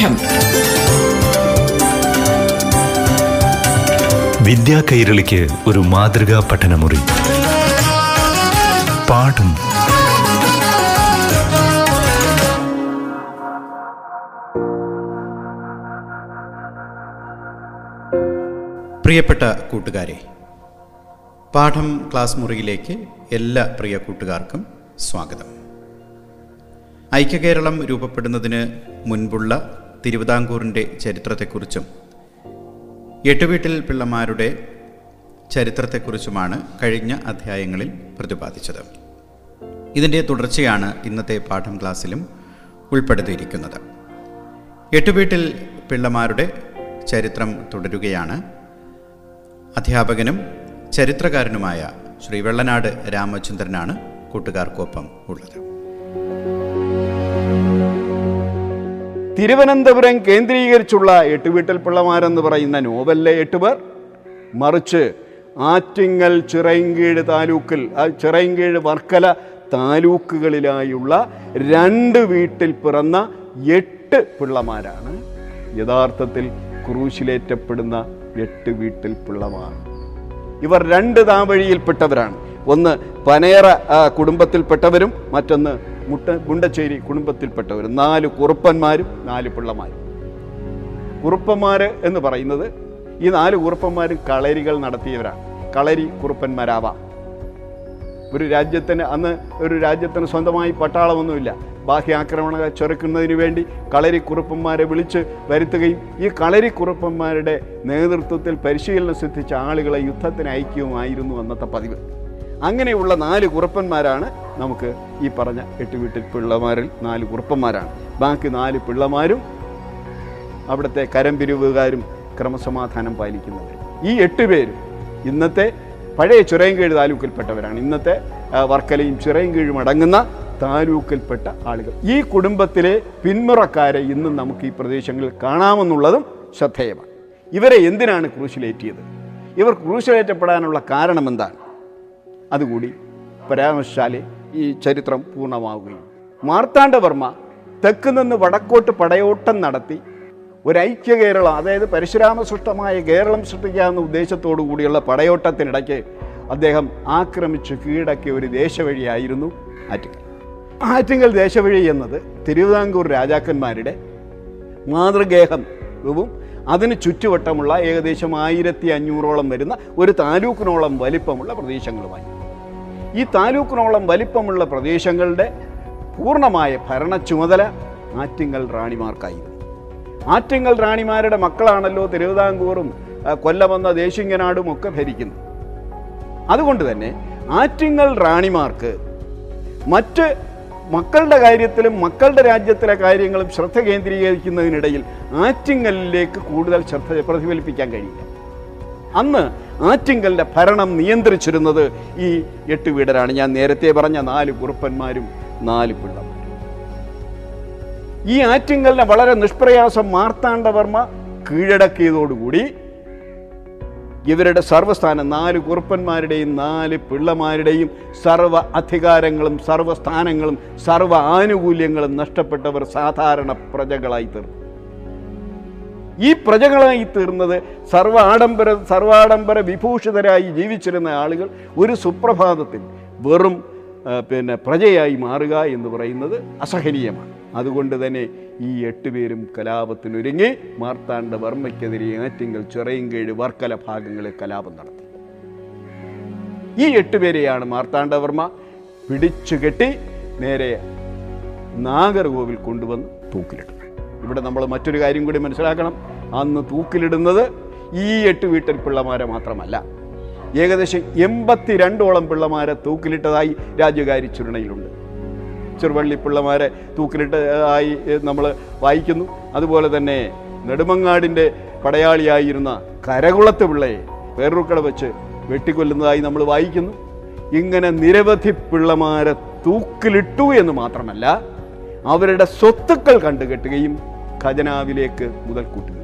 പാഠം വിദ്യാ കൈരളിക്ക് ഒരു മാതൃകാ പഠനമുറി. പാഠം. പ്രിയപ്പെട്ട കൂട്ടുകാരെ പാഠം ക്ലാസ് മുറിയിലേക്ക് എല്ലാ പ്രിയ കൂട്ടുകാർക്കും സ്വാഗതം. ഐക്യകേരളം രൂപപ്പെടുന്നതിന് മുൻപുള്ള തിരുവിതാംകൂറിന്റെ ചരിത്രത്തെക്കുറിച്ചും എട്ടുവീട്ടിൽ പിള്ളമാരുടെ ചരിത്രത്തെക്കുറിച്ചുമാണ് കഴിഞ്ഞ അധ്യായങ്ങളിൽ പ്രതിപാദിച്ചത്. ഇതിന്റെ തുടർച്ചയാണ് ഇന്നത്തെ പാഠം ക്ലാസ്സിലും ഉൾപ്പെടുത്തിയിരിക്കുന്നത്. എട്ടുവീട്ടിൽ പിള്ളമാരുടെ ചരിത്രം തുടരുകയാണ്. അധ്യാപകനും ചരിത്രകാരനുമായ ശ്രീ വെള്ളനാട് രാമചന്ദ്രനാണ് കൂട്ടുകാർക്കൊപ്പം ഉള്ളത്. തിരുവനന്തപുരം കേന്ദ്രീകരിച്ചുള്ള എട്ടുവീട്ടൽ പിള്ളമാരെന്ന് പറയുന്ന നോവലിലെ എട്ടുപേർ മറിച്ച് ആറ്റിങ്ങൽ ചിറയൻകീഴ് താലൂക്കിൽ ചിറയൻകീഴ് വർക്കല താലൂക്കുകളിലായുള്ള രണ്ട് വീട്ടിൽ പിറന്ന എട്ട് പിള്ളമാരാണ്. യഥാർത്ഥത്തിൽ ക്രൂശിലേറ്റപ്പെടുന്ന എട്ട് വീട്ടിൽ പിള്ളമാർ. ഇവർ രണ്ട് താവഴിയിൽപ്പെട്ടവരാണ്. ഒന്ന് പനേറ കുടുംബത്തിൽപ്പെട്ടവരും മറ്റൊന്ന് മുട്ട ഗുണ്ടശ്ശേരി കുടുംബത്തിൽപ്പെട്ടവർ നാല് കുറുപ്പന്മാരും നാല് പിള്ളമാരും. കുറുപ്പന്മാർ എന്ന് പറയുന്നത് ഈ നാല് കുറുപ്പന്മാരും കളരികൾ നടത്തിയവരാണ്. കളരി കുറുപ്പന്മാരാവാം. ഒരു രാജ്യത്തിന് അന്ന് ഒരു രാജ്യത്തിന് സ്വന്തമായി പട്ടാളമൊന്നുമില്ല. ബാഹ്യ ആക്രമണങ്ങളെ ചുരക്കുന്നതിന് വേണ്ടി കളരി കുറുപ്പന്മാരെ വിളിച്ച് വരുത്തുകയും ഈ കളരി കുറുപ്പന്മാരുടെ നേതൃത്വത്തിൽ പരിശീലനം സിദ്ധിച്ച ആളുകളെ യുദ്ധത്തിന് അയക്കുകയുമായിരുന്നു അന്നത്തെ പതിവ്. അങ്ങനെയുള്ള നാല് കുറുപ്പന്മാരാണ് നമുക്ക് ഈ പറഞ്ഞ എട്ട് വീട്ടിൽ പിള്ളമാരിൽ നാല് കുറുപ്പന്മാരാണ്. ബാക്കി നാല് പിള്ളമാരും അവിടുത്തെ കരംപിരിവുകാരും ക്രമസമാധാനം പാലിക്കുന്നവർ ഈ എട്ട് പേരും ഇന്നത്തെ പഴയ ചിറയൻകീഴ് താലൂക്കിൽപ്പെട്ടവരാണ്. ഇന്നത്തെ വർക്കലയും വർക്കലയും കീഴും അടങ്ങുന്ന താലൂക്കിൽപ്പെട്ട ആളുകൾ. ഈ കുടുംബത്തിലെ പിന്മുറക്കാരെ ഇന്നും നമുക്ക് ഈ പ്രദേശങ്ങളിൽ കാണാമെന്നുള്ളതും ശ്രദ്ധേയമാണ്. ഇവരെ എന്തിനാണ് ക്രൂശിലേറ്റിയത്? ഇവർ ക്രൂശിലേറ്റപ്പെടാനുള്ള കാരണം എന്താണ് അതുകൂടി പരാമർശിച്ചാലേ ഈ ചരിത്രം പൂർണമാവുകയും. മാർത്താണ്ഡവർമ്മ തെക്ക് നിന്ന് വടക്കോട്ട് പടയോട്ടം നടത്തി ഒരു ഐക്യ കേരളം അതായത് പരശുരാമസൃഷ്ടമായ കേരളം സൃഷ്ടിക്കാവുന്ന ഉദ്ദേശത്തോടു കൂടിയുള്ള പടയോട്ടത്തിനിടയ്ക്ക് അദ്ദേഹം ആക്രമിച്ച് കീഴടക്കിയ ഒരു ദേശവഴിയായിരുന്നു ആറ്റിങ്ങൽ. ആറ്റിങ്ങൽ ദേശവഴി എന്നത് തിരുവിതാംകൂർ രാജാക്കന്മാരുടെ മാതൃഗേഹം രൂപവും അതിന് ചുറ്റുവട്ടമുള്ള ഏകദേശം ആയിരത്തി അഞ്ഞൂറോളം വരുന്ന ഒരു താലൂക്കിനോളം വലിപ്പമുള്ള പ്രദേശങ്ങളുമായി. ഈ താലൂക്കിനോളം വലിപ്പമുള്ള പ്രദേശങ്ങളുടെ പൂർണമായ ഭരണ ചുമതല ആറ്റിങ്ങൽ റാണിമാർക്കായിരുന്നു ആറ്റിങ്ങൽ റാണിമാരുടെ മക്കളാണല്ലോ തിരുവിതാംകൂറും കൊല്ലമെന്ന ദേശിങ്ങനാടും ഒക്കെ ഭരിക്കുന്നത്. അതുകൊണ്ട് തന്നെ ആറ്റിങ്ങൽ റാണിമാർക്ക് മറ്റ് മക്കളുടെ കാര്യത്തിലും മക്കളുടെ രാജ്യത്തിലെ കാര്യങ്ങളും ശ്രദ്ധ കേന്ദ്രീകരിക്കുന്നതിനിടയിൽ ആറ്റിങ്ങലിലേക്ക് കൂടുതൽ ശ്രദ്ധ പ്രതിഫലിപ്പിക്കാൻ കഴിയില്ല. അന്ന് ആറ്റിങ്കലിന്റെ ഭരണം നിയന്ത്രിച്ചിരുന്നത് ഈ എട്ട് വീടരാണ്. ഞാൻ നേരത്തെ പറഞ്ഞ നാല് കുറുപ്പന്മാരും നാല് പിള്ളമാരും. ഈ ആറ്റിങ്കലിനെ വളരെ നിഷ്പ്രയാസം മാർത്താണ്ഡവർമ്മ കീഴടക്കിയതോടുകൂടി ഇവരുടെ സർവസ്ഥാനം നാല് കുറുപ്പന്മാരുടെയും നാല് പിള്ളമാരുടെയും സർവ അധികാരങ്ങളും സർവസ്ഥാനങ്ങളും സർവ ആനുകൂല്യങ്ങളും നഷ്ടപ്പെട്ടവർ സാധാരണ പ്രജകളായി തീർന്നു. ഈ പ്രജകളായി തീർന്നത് സർവ ആഡംബര സർവാഡംബര വിഭൂഷിതരായി ജീവിച്ചിരുന്ന ആളുകൾ ഒരു സുപ്രഭാതത്തിൽ വെറും പിന്നെ പ്രജയായി മാറുക എന്ന് പറയുന്നത് അസഹനീയമാണ്. അതുകൊണ്ട് തന്നെ ഈ എട്ടുപേരും കലാപത്തിനൊരുങ്ങി മാർത്താണ്ഡ വർമ്മയ്ക്കെതിരെ ആറ്റിങ്കൽ ചിറയൻകീഴ് വർക്കല ഭാഗങ്ങളിൽ കലാപം നടത്തി. ഈ എട്ടുപേരെയാണ് മാർത്താണ്ഡവർമ്മ പിടിച്ചു കെട്ടി നേരെ നാഗർകോവിൽ കൊണ്ടുവന്ന് തൂക്കിലിട്ടു ഇവിടെ നമ്മൾ മറ്റൊരു കാര്യം കൂടി മനസ്സിലാക്കണം. അന്ന് തൂക്കിലിടുന്നത് ഈ എട്ട് വീട്ടിൽ പിള്ളമാരെ മാത്രമല്ല. ഏകദേശം എൺപത്തിരണ്ടോളം പിള്ളമാരെ തൂക്കിലിട്ടതായി രാജ്യകാരി ചുരുണയിലുണ്ട്. ചെറുവള്ളി പിള്ളമാരെ തൂക്കിലിട്ടതായി നമ്മൾ വായിക്കുന്നു. അതുപോലെ തന്നെ നെടുമങ്ങാടിന്റെ പടയാളിയായിരുന്ന കരകുളത്ത് പിള്ളയെ പേരൂർക്കട വെച്ച് വെട്ടിക്കൊല്ലുന്നതായി നമ്മൾ വായിക്കുന്നു. ഇങ്ങനെ നിരവധി പിള്ളമാരെ തൂക്കിലിട്ടു എന്ന് മാത്രമല്ല അവരുടെ സ്വത്തുക്കൾ കണ്ടുകെട്ടുകയും ഖജനാവിലേക്ക് മുതൽ കൂട്ടുകയും ചെയ്തു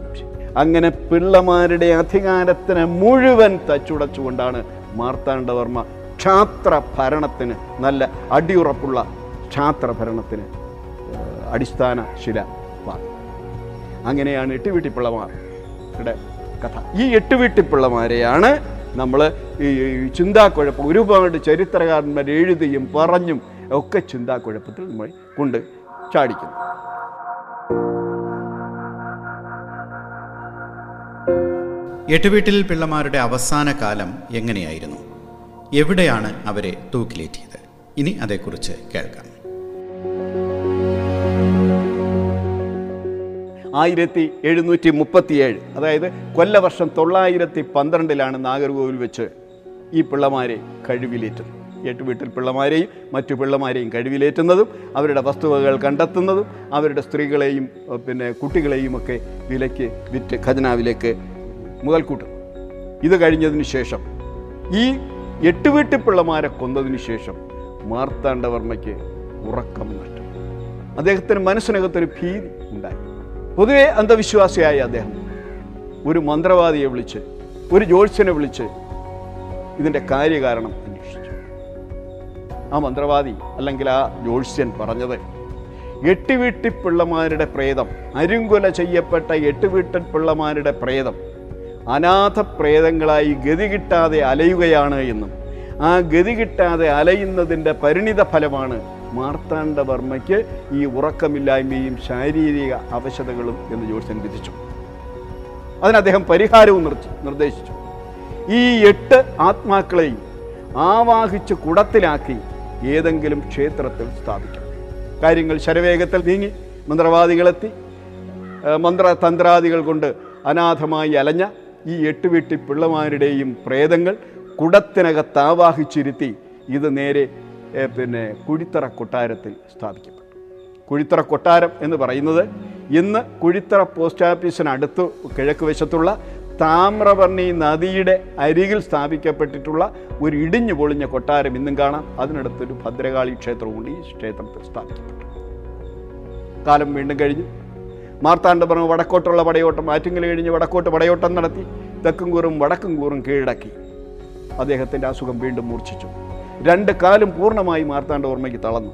അങ്ങനെ പിള്ളമാരുടെ അധികാരത്തിന് മുഴുവൻ തച്ചുടച്ചുകൊണ്ടാണ് മാർത്താണ്ഡവർമ്മ ക്ഷാത്ര ഭരണത്തിന് നല്ല അടിയുറപ്പുള്ള ക്ഷാത്ര ഭരണത്തിന് അടിസ്ഥാന ശില എട്ട് അങ്ങനെയാണ് എട്ടുവീട്ടിപ്പിള്ളമാരുടെ കഥ. ഈ എട്ടുവീട്ടിപ്പിള്ളമാരെയാണ് നമ്മൾ ഈ ചിന്താക്കുഴപ്പം ഒരുപാട് ചരിത്രകാരന്മാർ എഴുതിയും പറഞ്ഞും ഒക്കെ ചിന്താക്കുഴപ്പത്തിൽ നമ്മൾ കൊണ്ട് ചാടിക്കുന്നു എട്ടുവീട്ടിൽ പിള്ളമാരുടെ അവസാന കാലം എങ്ങനെയായിരുന്നു? എവിടെയാണ് അവരെ തൂക്കിലേറ്റിയത്? ഇനി അതേക്കുറിച്ച് കേൾക്കാം. ആയിരത്തി എഴുന്നൂറ്റി മുപ്പത്തിയേഴ് അതായത് കൊല്ലവർഷം തൊള്ളായിരത്തി പന്ത്രണ്ടിലാണ് നാഗർകോവിൽ വെച്ച് ഈ പിള്ളമാരെ കഴിവിലേറ്റുന്നത്. വീട്ടിൽ പിള്ളമാരെയും മറ്റു പിള്ളമാരെയും കഴിവിലേറ്റുന്നതും അവരുടെ വസ്തുവകൾ കണ്ടെത്തുന്നതും അവരുടെ സ്ത്രീകളെയും പിന്നെ കുട്ടികളെയും ഒക്കെ വിലയ്ക്ക് വിറ്റ് ഖജനാവിലേക്ക് മുതൽക്കൂട്ടുന്നു ഇത് കഴിഞ്ഞതിന് ശേഷം ഈ എട്ട് വീട്ടിൽ പിള്ളമാരെ കൊന്നതിന് ശേഷം മാർത്താണ്ഡവർമ്മയ്ക്ക് ഉറക്കം നഷ്ടം. അദ്ദേഹത്തിന് മനസ്സിനകത്തൊരു ഭീതി ഉണ്ടായി. പൊതുവെ അന്ധവിശ്വാസിയായ അദ്ദേഹം ഒരു മന്ത്രവാദിയെ വിളിച്ച് ഒരു ജ്യോത്സ്യനെ വിളിച്ച് ഇതിന്റെ കാര്യകാരണം അന്വേഷിച്ചു. ആ മന്ത്രവാദി അല്ലെങ്കിൽ ആ ജ്യോത്സ്യൻ പറഞ്ഞത് എട്ട് വീട്ടി പിള്ളമാരുടെ പ്രേതം അരുങ്കൊല ചെയ്യപ്പെട്ട എട്ട് വീട്ടൻ പിള്ളമാരുടെ പ്രേതം അനാഥ പ്രേതങ്ങളായി ഗതി കിട്ടാതെ അലയുകയാണ് എന്നും ആ ഗതി കിട്ടാതെ അലയുന്നതിന്റെ പരിണിത ഫലമാണ് മാർത്താണ്ഡവർമ്മയ്ക്ക് ഈ ഉറക്കമില്ലായ്മയും ശാരീരിക അവശതകളും എന്ന് ജ്യോത്സ്യൻ വിധിച്ചു. അതിന് അദ്ദേഹം പരിഹാരവും നിർദ്ദേശിച്ചു. ഈ എട്ട് ആത്മാക്കളെയും ആവാഹിച്ച് കുടത്തിലാക്കി ഏതെങ്കിലും ക്ഷേത്രത്തിൽ സ്ഥാപിക്കണം കാര്യങ്ങൾ ശരവേഗത്തിൽ നീങ്ങി മന്ത്രവാദികളെത്തി മന്ത്രതന്ത്രാദികൾ കൊണ്ട് അനാഥമായി അലഞ്ഞ ഈ എട്ട് വീട്ടി പിള്ളമാരുടെയും പ്രേതങ്ങൾ കുടത്തിനകത്ത് ആവാഹിച്ചിരുത്തി ഇത് നേരെ പിന്നെ കുഴിത്തറ കൊട്ടാരത്തിൽ സ്ഥാപിക്കപ്പെട്ടു. കുഴിത്തറ കൊട്ടാരം എന്ന് പറയുന്നത് ഇന്ന് കുഴിത്തറ പോസ്റ്റ് ഓഫീസിനടുത്ത് കിഴക്ക് വശത്തുള്ള താമ്രവർണി നദിയുടെ അരികിൽ സ്ഥാപിക്കപ്പെട്ടിട്ടുള്ള ഒരു ഇടിഞ്ഞു പൊളിഞ്ഞ കൊട്ടാരം ഇന്നും കാണാം. അതിനടുത്തൊരു ഭദ്രകാളി ക്ഷേത്രമുണ്ട് ഈ ക്ഷേത്രത്തിൽ സ്ഥാപിക്കപ്പെട്ടു. കാലം വീണ്ടും കഴിഞ്ഞു. മാർത്താണ്ഡപുരം വടക്കോട്ടുള്ള പടയോട്ടം. ആറ്റിങ്ങൽ കഴിഞ്ഞ് വടക്കോട്ട് പടയോട്ടം നടത്തി. തെക്കും കൂറും വടക്കും കൂറും കീഴടക്കി. അദ്ദേഹത്തിന്റെ അസുഖം വീണ്ടും മൂർച്ഛിച്ചു. രണ്ട് കാലും പൂർണമായി മാർത്താണ്ഡവർമ്മയ്ക്ക് തളന്നു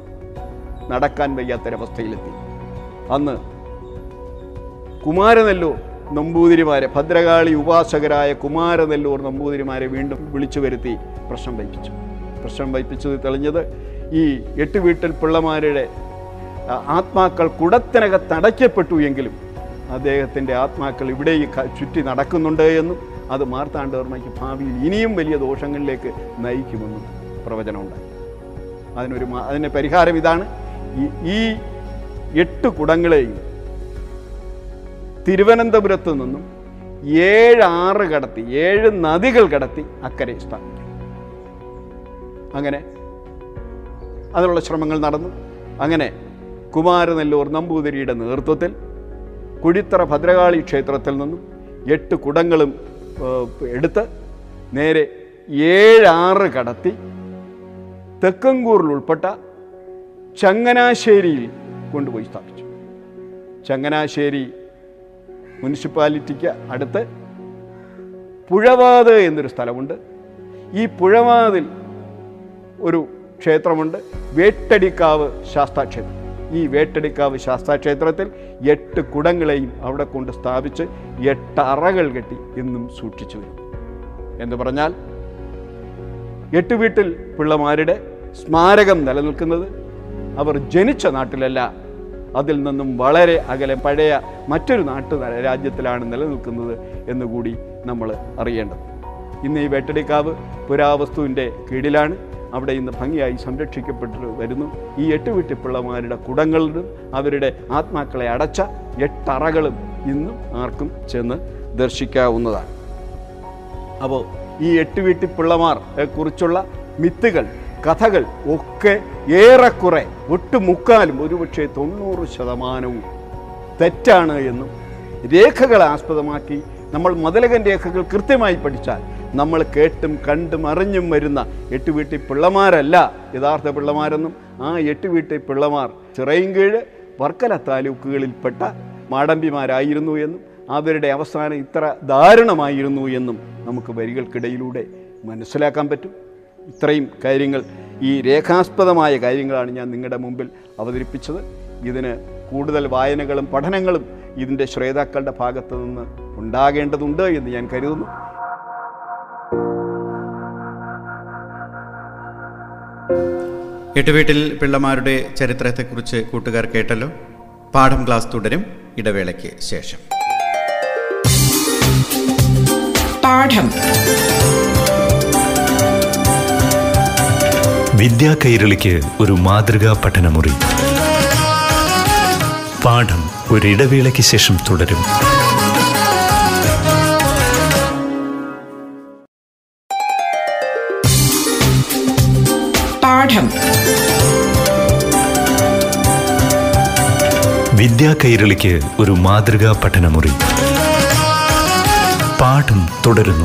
നടക്കാൻ വയ്യാത്തൊരവസ്ഥയിലെത്തി. അന്ന് കുമാരനെല്ലൂർ നമ്പൂതിരിമാരെ ഭദ്രകാളി ഉപാസകരായ കുമാരനെല്ലൂർ നമ്പൂതിരിമാരെ വീണ്ടും വിളിച്ചു വരുത്തി പ്രശ്നം വയ്പ്പിച്ചു. പ്രശ്നം വയ്പ്പിച്ചത് തെളിഞ്ഞത് ഈ എട്ട് വീട്ടിൽ പിള്ളമാരുടെ ആത്മാക്കൾ കുടത്തിനകത്ത് അടയ്ക്കപ്പെട്ടു എങ്കിലും അദ്ദേഹത്തിന്റെ ആത്മാക്കൾ ഇവിടെ ചുറ്റി നടക്കുന്നുണ്ട് എന്നും അത് മാർത്താണ്ഡവർമ്മയ്ക്ക് ഭാവിയിൽ ഇനിയും വലിയ ദോഷങ്ങളിലേക്ക് നയിക്കുമെന്നും പ്രവചനമുണ്ടായി അതിനൊരു അതിന് പരിഹാരം ഇതാണ്. ഈ എട്ട് കുടങ്ങളെയും തിരുവനന്തപുരത്ത് നിന്നും ഏഴ് ആറ് കടത്തി ഏഴ് നദികൾ കടത്തി അക്കരെ സ്ഥാപിക്കും. അങ്ങനെ അതിനുള്ള ശ്രമങ്ങൾ നടന്നു. അങ്ങനെ കുമാരനെല്ലൂർ നമ്പൂതിരിയുടെ നേതൃത്വത്തിൽ കുഴിത്തറ ഭദ്രകാളി ക്ഷേത്രത്തിൽ നിന്നും എട്ട് കുടങ്ങളും എടുത്ത് നേരെ ഏഴാറ് കടത്തി തെക്കങ്കൂറിൽ ഉൾപ്പെട്ട ചങ്ങനാശ്ശേരിയിൽ കൊണ്ടുപോയി സ്ഥാപിച്ചു. ചങ്ങനാശ്ശേരി മുനിസിപ്പാലിറ്റിക്ക് അടുത്ത് പുഴവാത് എന്നൊരു സ്ഥലമുണ്ട്. ഈ പുഴവാതിൽ ഒരു ക്ഷേത്രമുണ്ട്. വേട്ടടിക്കാവ് ശാസ്താക്ഷേത്രം. ഈ വേട്ടടിക്കാവ് ശാസ്താക്ഷേത്രത്തിൽ എട്ട് കുടങ്ങളെയും അവിടെ കൊണ്ട് സ്ഥാപിച്ച് എട്ട് അറകൾ കെട്ടി എന്നും സൂക്ഷിച്ചു വരും. എന്ന് പറഞ്ഞാൽ എട്ട് വീട്ടിൽ പിള്ളമാരുടെ സ്മാരകം നിലനിൽക്കുന്നത് അവർ ജനിച്ച നാട്ടിലല്ല. അതിൽ നിന്നും വളരെ അകലെ പഴയ മറ്റൊരു നാട്ടു രാജ്യത്തിലാണ് നിലനിൽക്കുന്നത് എന്നുകൂടി നമ്മൾ അറിയേണ്ടത് ഇന്ന് ഈ വേട്ടടിക്കാവ് പുരാവസ്തുവിന്റെ കീഴിലാണ്. അവിടെ ഇന്ന് ഭംഗിയായി സംരക്ഷിക്കപ്പെട്ട് വരുന്നു. ഈ എട്ട് വീട്ടിപ്പിള്ളമാരുടെ കുടങ്ങളിലും അവരുടെ ആത്മാക്കളെ അടച്ച എട്ടറകളും ഇന്നും ആർക്കും ചെന്ന് ദർശിക്കാവുന്നതാണ്. അപ്പോൾ ഈ എട്ട് വീട്ടിപ്പിള്ളമാർ കുറിച്ചുള്ള മിത്തുകൾ കഥകൾ ഒക്കെ ഏറെക്കുറെ ഒട്ടുമുക്കാലും ഒരുപക്ഷെ തൊണ്ണൂറ് ശതമാനവും തെറ്റാണ് എന്നും രേഖകളെ ആസ്പദമാക്കി നമ്മൾ മതിലകൻ രേഖകൾ കൃത്യമായി പഠിച്ചാൽ നമ്മൾ കേട്ടും കണ്ടും അറിഞ്ഞും വരുന്ന എട്ട് വീട്ടി പിള്ളമാരല്ല. യഥാർത്ഥ പിള്ളമാരെന്നും ആ എട്ട് വീട്ടി പിള്ളമാർ ചിറയിൻകീഴ് വർക്കല താലൂക്കുകളിൽപ്പെട്ട മാടമ്പിമാരായിരുന്നു എന്നും അവരുടെ അവസാനം ഇത്ര ദാരുണമായിരുന്നു എന്നും നമുക്ക് വരികൾക്കിടയിലൂടെ മനസ്സിലാക്കാൻ പറ്റും. ഇത്രയും കാര്യങ്ങൾ ഈ രേഖാസ്പദമായ കാര്യങ്ങളാണ് ഞാൻ നിങ്ങളുടെ മുമ്പിൽ അവതരിപ്പിച്ചത്. ഇതിന് കൂടുതൽ വായനകളും പഠനങ്ങളും ഇതിന്റെ ശ്രോതാക്കളുടെ ഭാഗത്തു നിന്ന് ഉണ്ടാകേണ്ടതുണ്ട് എന്ന് ഞാൻ കരുതുന്നു. എട്ടുവീട്ടിൽ പിള്ളമാരുടെ ചരിത്രത്തെക്കുറിച്ച് കൂട്ടുകാർ കേട്ടല്ലോ. പാഠം ക്ലാസ് തുടരും ഇടവേളയ്ക്ക് ശേഷം. പാഠം. വിദ്യാ കൈരളിക്ക് ഒരു മാതൃകാ പഠനമുറി. പാഠം ഒരിടവേളയ്ക്ക് ശേഷം തുടരും. വിദ്യാ കൈരളിക്ക് ഒരു മാതൃകാ പഠനമുറി. പാഠം തുടരുന്നു.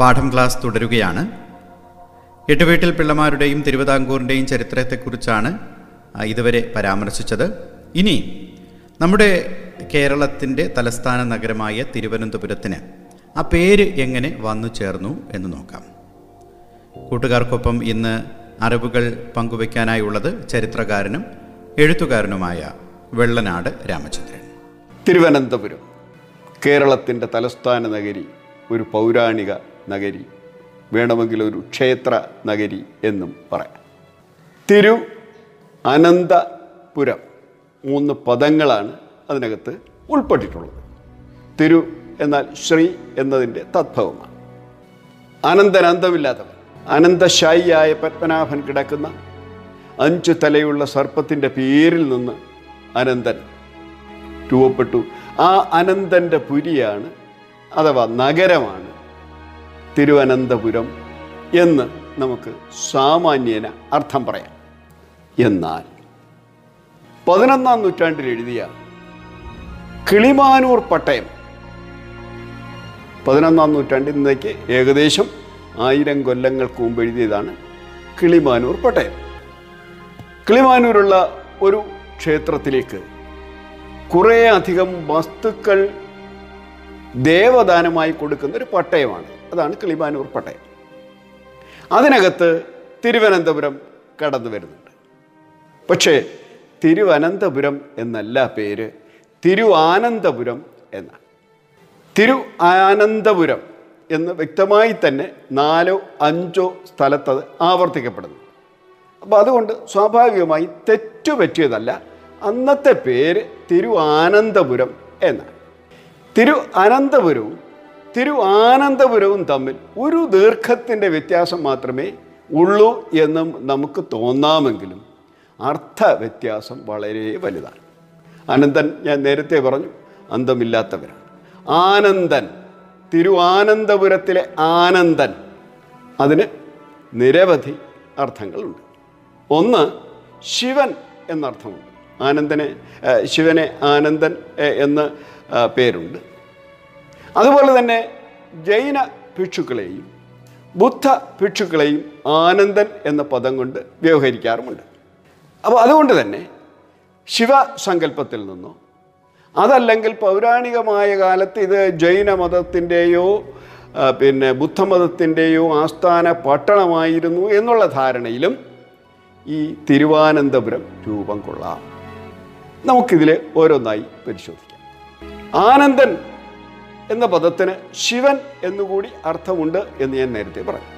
പാഠം ക്ലാസ് തുടരുകയാണ്. എട്ടുവീട്ടിൽ പിള്ളമാരുടെയും തിരുവിതാംകൂറിന്റെയും ചരിത്രത്തെക്കുറിച്ചാണ് ഇതുവരെ പരാമർശിച്ചത്. ഇനി നമ്മുടെ കേരളത്തിന്റെ തലസ്ഥാന നഗരമായ തിരുവനന്തപുരത്തിന് ആ പേര് എങ്ങനെ വന്നു ചേർന്നു എന്ന് നോക്കാം. കൂട്ടുകാർക്കൊപ്പം ഇന്ന് അറിവുകൾ പങ്കുവയ്ക്കാനായുള്ളത് ചരിത്രകാരനും എഴുത്തുകാരനുമായ വെള്ളനാട് രാമചന്ദ്രൻ. തിരുവനന്തപുരം കേരളത്തിന്റെ തലസ്ഥാന നഗരി ഒരു പൗരാണിക നഗരി വേണമെങ്കിൽ ഒരു ക്ഷേത്ര നഗരി എന്നും പറയാം. തിരു അനന്തപുരം മൂന്ന് പദങ്ങളാണ് അതിനകത്ത് ഉൾപ്പെട്ടിട്ടുള്ളത്. തിരു എന്നാൽ ശ്രീ എന്നതിന്റെ തദ്ഭവമാണ് അനന്തനന്തമില്ലാത്തവൻ അനന്തശായിയായ പത്മനാഭൻ കിടക്കുന്ന അഞ്ചു തലയുള്ള സർപ്പത്തിന്റെ പേരിൽ നിന്ന് അനന്തൻ രൂപപ്പെട്ടു. ആ അനന്തന്റെ പുരിയാണ് അഥവാ നഗരമാണ് തിരുവനന്തപുരം എന്ന് നമുക്ക് സാമാന്യേന അർത്ഥം പറയാം. എന്നാൽ പതിനൊന്നാം നൂറ്റാണ്ടിൽ എഴുതിയ കിളിമാനൂർ പട്ടയം പതിനൊന്നാം നൂറ്റാണ്ടിൽ നിന്നേക്ക് ഏകദേശം ആയിരം കൊല്ലങ്ങൾക്ക് മുമ്പ് എഴുതിയതാണ് കിളിമാനൂർ പട്ടയം. കിളിമാനൂരുള്ള ഒരു ക്ഷേത്രത്തിലേക്ക് കുറേ അധികം വസ്തുക്കൾ ദേവദാനമായി കൊടുക്കുന്ന ഒരു പട്ടയമാണ്. അതാണ് കിളിമാനൂർ പട്ടയം. അതിനകത്ത് തിരുവനന്തപുരം കടന്നു വരുന്നുണ്ട്. പക്ഷേ തിരുവനന്തപുരം എന്നല്ല പേര് തിരുവാനന്തപുരം എന്നാണ്. തിരു ആനന്ദപുരം എന്ന് വ്യക്തമായി തന്നെ നാലോ അഞ്ചോ സ്ഥലത്തത് ആവർത്തിക്കപ്പെടുന്നു. അപ്പോൾ അതുകൊണ്ട് സ്വാഭാവികമായി തെറ്റുപറ്റിയതല്ല അന്നത്തെ പേര് തിരു ആനന്ദപുരം എന്നാണ്. തിരു അനന്തപുരവും തിരു ആനന്ദപുരവും തമ്മിൽ ഒരു ദീർഘത്തിന്റെ വ്യത്യാസം മാത്രമേ ഉള്ളൂ എന്നും നമുക്ക് തോന്നാമെങ്കിലും അർത്ഥ വ്യത്യാസം വളരെ വലുതാണ്. അനന്തൻ ഞാൻ നേരത്തെ പറഞ്ഞു അന്തമില്ലാത്തവരാണ്. ആനന്ദൻ. തിരുവാനന്തപുരത്തിലെ ആനന്ദൻ. അതിന് നിരവധി അർത്ഥങ്ങളുണ്ട്. ഒന്ന് ശിവൻ എന്നർത്ഥമുണ്ട്. ആനന്ദനെ ശിവനെ ആനന്ദൻ എന്ന് പേരുണ്ട്. അതുപോലെ തന്നെ ജൈന ഭിക്ഷുക്കളെയും ബുദ്ധ ഭിക്ഷുക്കളെയും ആനന്ദൻ എന്ന പദം കൊണ്ട് വ്യവഹരിക്കാറുമുണ്ട്. അപ്പോൾ അതുകൊണ്ട് തന്നെ ശിവസങ്കല്പത്തിൽ നിന്നോ അതല്ലെങ്കിൽ പൗരാണികമായ കാലത്ത് ഇത് ജൈന മതത്തിന്റെയോ പിന്നെ ബുദ്ധമതത്തിന്റെയോ ആസ്ഥാന പട്ടണമായിരുന്നു എന്നുള്ള ധാരണയിലും ഈ തിരുവാനന്തപുരം രൂപം കൊള്ളാം. നമുക്കിതിൽ ഓരോന്നായി പരിശോധിക്കാം. ആനന്ദൻ എന്ന പദത്തിന് ശിവൻ എന്നുകൂടി അർത്ഥമുണ്ട് എന്ന് ഞാൻ നേരത്തെ പറഞ്ഞു.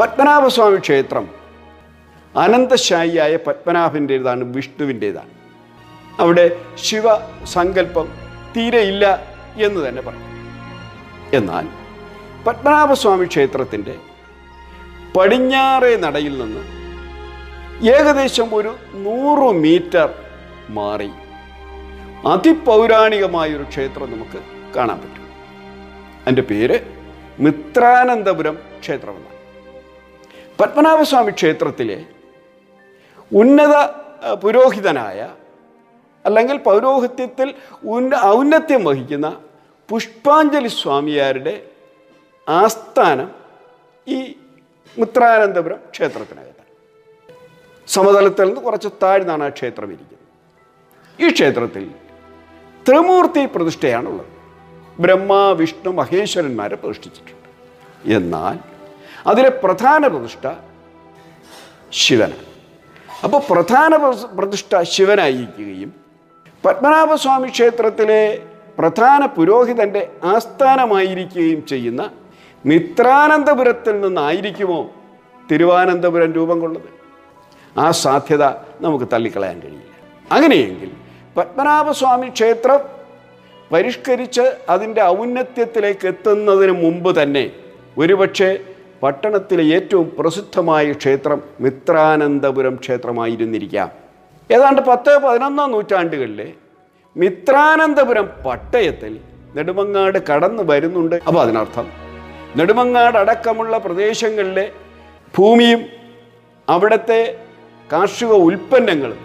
പത്മനാഭസ്വാമി ക്ഷേത്രം അനന്തശായിയായ പത്മനാഭന്റേതാണ് വിഷ്ണുവിന്റേതാണ്. അവിടെ ശിവ സങ്കല്പം തീരെയില്ല എന്ന് തന്നെ പറയും. എന്നാൽ പത്മനാഭസ്വാമി ക്ഷേത്രത്തിന്റെ പടിഞ്ഞാറേ നടയിൽ നിന്ന് ഏകദേശം ഒരു നൂറ് മീറ്റർ മാറി അതിപൗരാണികമായൊരു ക്ഷേത്രം നമുക്ക് കാണാൻ പറ്റും. അതിന്റെ പേര് മിത്രാനന്തപുരം ക്ഷേത്രമെന്നാണ്. പത്മനാഭസ്വാമി ക്ഷേത്രത്തിലെ ഉന്നത പുരോഹിതനായ അല്ലെങ്കിൽ പൗരോഹിത്യത്തിൽ ഉന്ന ഔന്നത്യം വഹിക്കുന്ന പുഷ്പാഞ്ജലി സ്വാമിയാരുടെ ആസ്ഥാനം ഈ മിത്രാനന്തപുരം ക്ഷേത്രത്തിനകത്താണ്. സമതലത്തിൽ നിന്ന് കുറച്ച് താഴ്ന്നാണ് ആ ക്ഷേത്രം ഇരിക്കുന്നത്. ഈ ക്ഷേത്രത്തിൽ ത്രിമൂർത്തി പ്രതിഷ്ഠയാണുള്ളത്. ബ്രഹ്മ വിഷ്ണു മഹേശ്വരന്മാരെ പ്രതിഷ്ഠിച്ചിട്ടുണ്ട്. എന്നാൽ അതിലെ പ്രധാന പ്രതിഷ്ഠ ശിവനാണ്. അപ്പോൾ പ്രധാന പ്രതിഷ്ഠ ശിവനായിരിക്കുകയും പത്മനാഭസ്വാമി ക്ഷേത്രത്തിലെ പ്രധാന പുരോഹിതന്റെ ആസ്ഥാനമായിരിക്കുകയും ചെയ്യുന്ന മിത്രാനന്തപുരത്തിൽ നിന്നായിരിക്കുമോ തിരുവാനന്തപുരം രൂപം കൊള്ളത് ആ സാധ്യത നമുക്ക് തള്ളിക്കളയാൻ കഴിയില്ല. അങ്ങനെയെങ്കിൽ പത്മനാഭസ്വാമി ക്ഷേത്രം പരിഷ്കരിച്ച് അതിന്റെ ഔന്നത്യത്തിലേക്ക് എത്തുന്നതിന് മുമ്പ് തന്നെ ഒരുപക്ഷെ പട്ടണത്തിലെ ഏറ്റവും പ്രസിദ്ധമായ ക്ഷേത്രം മിത്രാനന്തപുരം ക്ഷേത്രമായിരുന്നിരിക്കാം. ഏതാണ്ട് പത്ത് പതിനൊന്നാം നൂറ്റാണ്ടുകളിലെ മിത്രാനന്തപുരം പട്ടയത്തിൽ നെടുമങ്ങാട് കടന്നു വരുന്നുണ്ട്. അപ്പോൾ അതിനർത്ഥം നെടുമങ്ങാട് അടക്കമുള്ള പ്രദേശങ്ങളിലെ ഭൂമിയും അവിടുത്തെ കാർഷിക ഉൽപ്പന്നങ്ങളും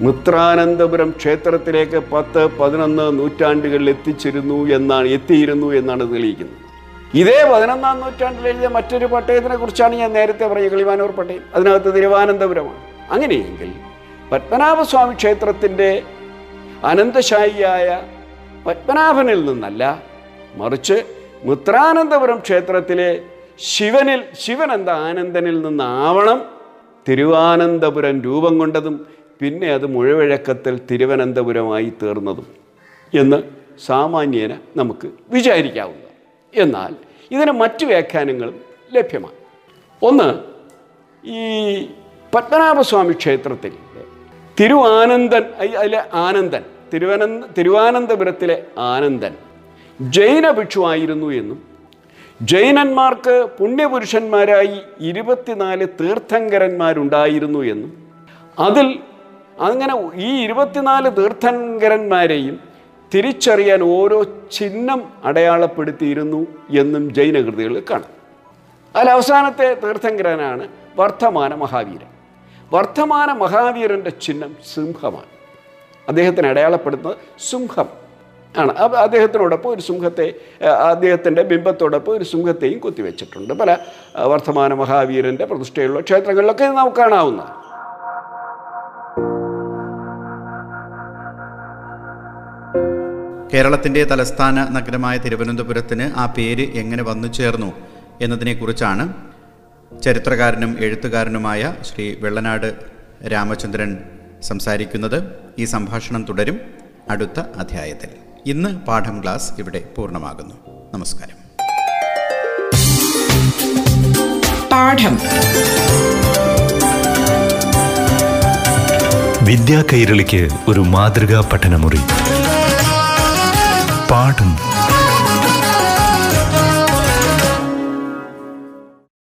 മിത്രാനന്തപുരം ക്ഷേത്രത്തിലേക്ക് പത്ത് പതിനൊന്ന് നൂറ്റാണ്ടുകളിൽ എത്തിച്ചിരുന്നു എന്നാണ് എത്തിയിരുന്നു എന്നാണ് തെളിയിക്കുന്നത്. ഇതേ പതിനൊന്നാം നൂറ്റാണ്ടിൽ എഴുതിയ മറ്റൊരു പട്ടയത്തിനെ കുറിച്ചാണ് ഞാൻ നേരത്തെ പറഞ്ഞ കിളിമാനൂർ പട്ടയം. അതിനകത്ത് തിരുവാനന്തപുരമാണ്. അങ്ങനെയെങ്കിൽ പത്മനാഭസ്വാമി ക്ഷേത്രത്തിന്റെ അനന്തശായിയായ പത്മനാഭനിൽ നിന്നല്ല മറിച്ച് മുത്രാനന്ദപുരം ക്ഷേത്രത്തിലെ ശിവനിൽ ശിവൻ എന്ന ആനന്ദനിൽ നിന്നാവണം തിരുവാനന്തപുരം രൂപം കൊണ്ടതും പിന്നെ അത് മുഴവഴക്കത്തിൽ തിരുവനന്തപുരമായി തീർന്നതും എന്ന് സാമാന്യേന നമുക്ക് വിചാരിക്കാവുന്ന. എന്നാൽ ഇതിന് മറ്റു വ്യാഖ്യാനങ്ങളും ലഭ്യമാണ്. ഒന്ന് ഈ പത്മനാഭസ്വാമി ക്ഷേത്രത്തിൽ തിരുവാനന്ദൻ അതിലെ ആനന്ദൻ തിരുവനന്ത തിരുവാനന്തപുരത്തിലെ ആനന്ദൻ. ജൈന ഭിക്ഷുവായിരുന്നു എന്നും ജൈനന്മാർക്ക് പുണ്യപുരുഷന്മാരായി ഇരുപത്തിനാല് തീർത്ഥങ്കരന്മാരുണ്ടായിരുന്നു എന്നും അതിൽ അങ്ങനെ ഈ ഇരുപത്തിനാല് തീർത്ഥങ്കരന്മാരെയും തിരിച്ചറിയാൻ ഓരോ ചിഹ്നം അടയാളപ്പെടുത്തിയിരുന്നു എന്നും ജൈനകൃതികളിൽ കാണാം. അതിൽ അവസാനത്തെ തീർത്ഥങ്കരനാണ് വർദ്ധമാന മഹാവീരൻ. വർദ്ധമാന മഹാവീരന്റെ ചിഹ്നം സിംഹമാണ്. അദ്ദേഹത്തിന് അടയാളപ്പെടുന്നത് സിംഹം ആണ്. അദ്ദേഹത്തിനോടൊപ്പം ഒരു സിംഹത്തെ അദ്ദേഹത്തിന്റെ ബിംബത്തോടൊപ്പം ഒരു സിംഹത്തെയും കുത്തിവെച്ചിട്ടുണ്ട്. പല വർദ്ധമാന മഹാവീരന്റെ പ്രതിഷ്ഠയുള്ള ക്ഷേത്രങ്ങളിലൊക്കെ നമുക്ക് കാണാവുന്നതാണ് കേരളത്തിന്റെ തലസ്ഥാന നഗരമായ തിരുവനന്തപുരത്തിന് ആ പേര് എങ്ങനെ വന്നു ചേർന്നു എന്നതിനെക്കുറിച്ചാണ് ചരിത്രകാരനും എഴുത്തുകാരനുമായ ശ്രീ വെള്ളനാട് രാമചന്ദ്രൻ സംസാരിക്കുന്നത് ഈ സംഭാഷണം തുടരും അടുത്ത അധ്യായത്തിൽ. ഇന്ന് പാഠം ക്ലാസ് ഇവിടെ പൂർണമാകുന്നു. നമസ്കാരം. പാഠം. വിദ്യാ കൈരളിക്ക് ഒരു മാതൃകാ പഠനമുറി. പാഠം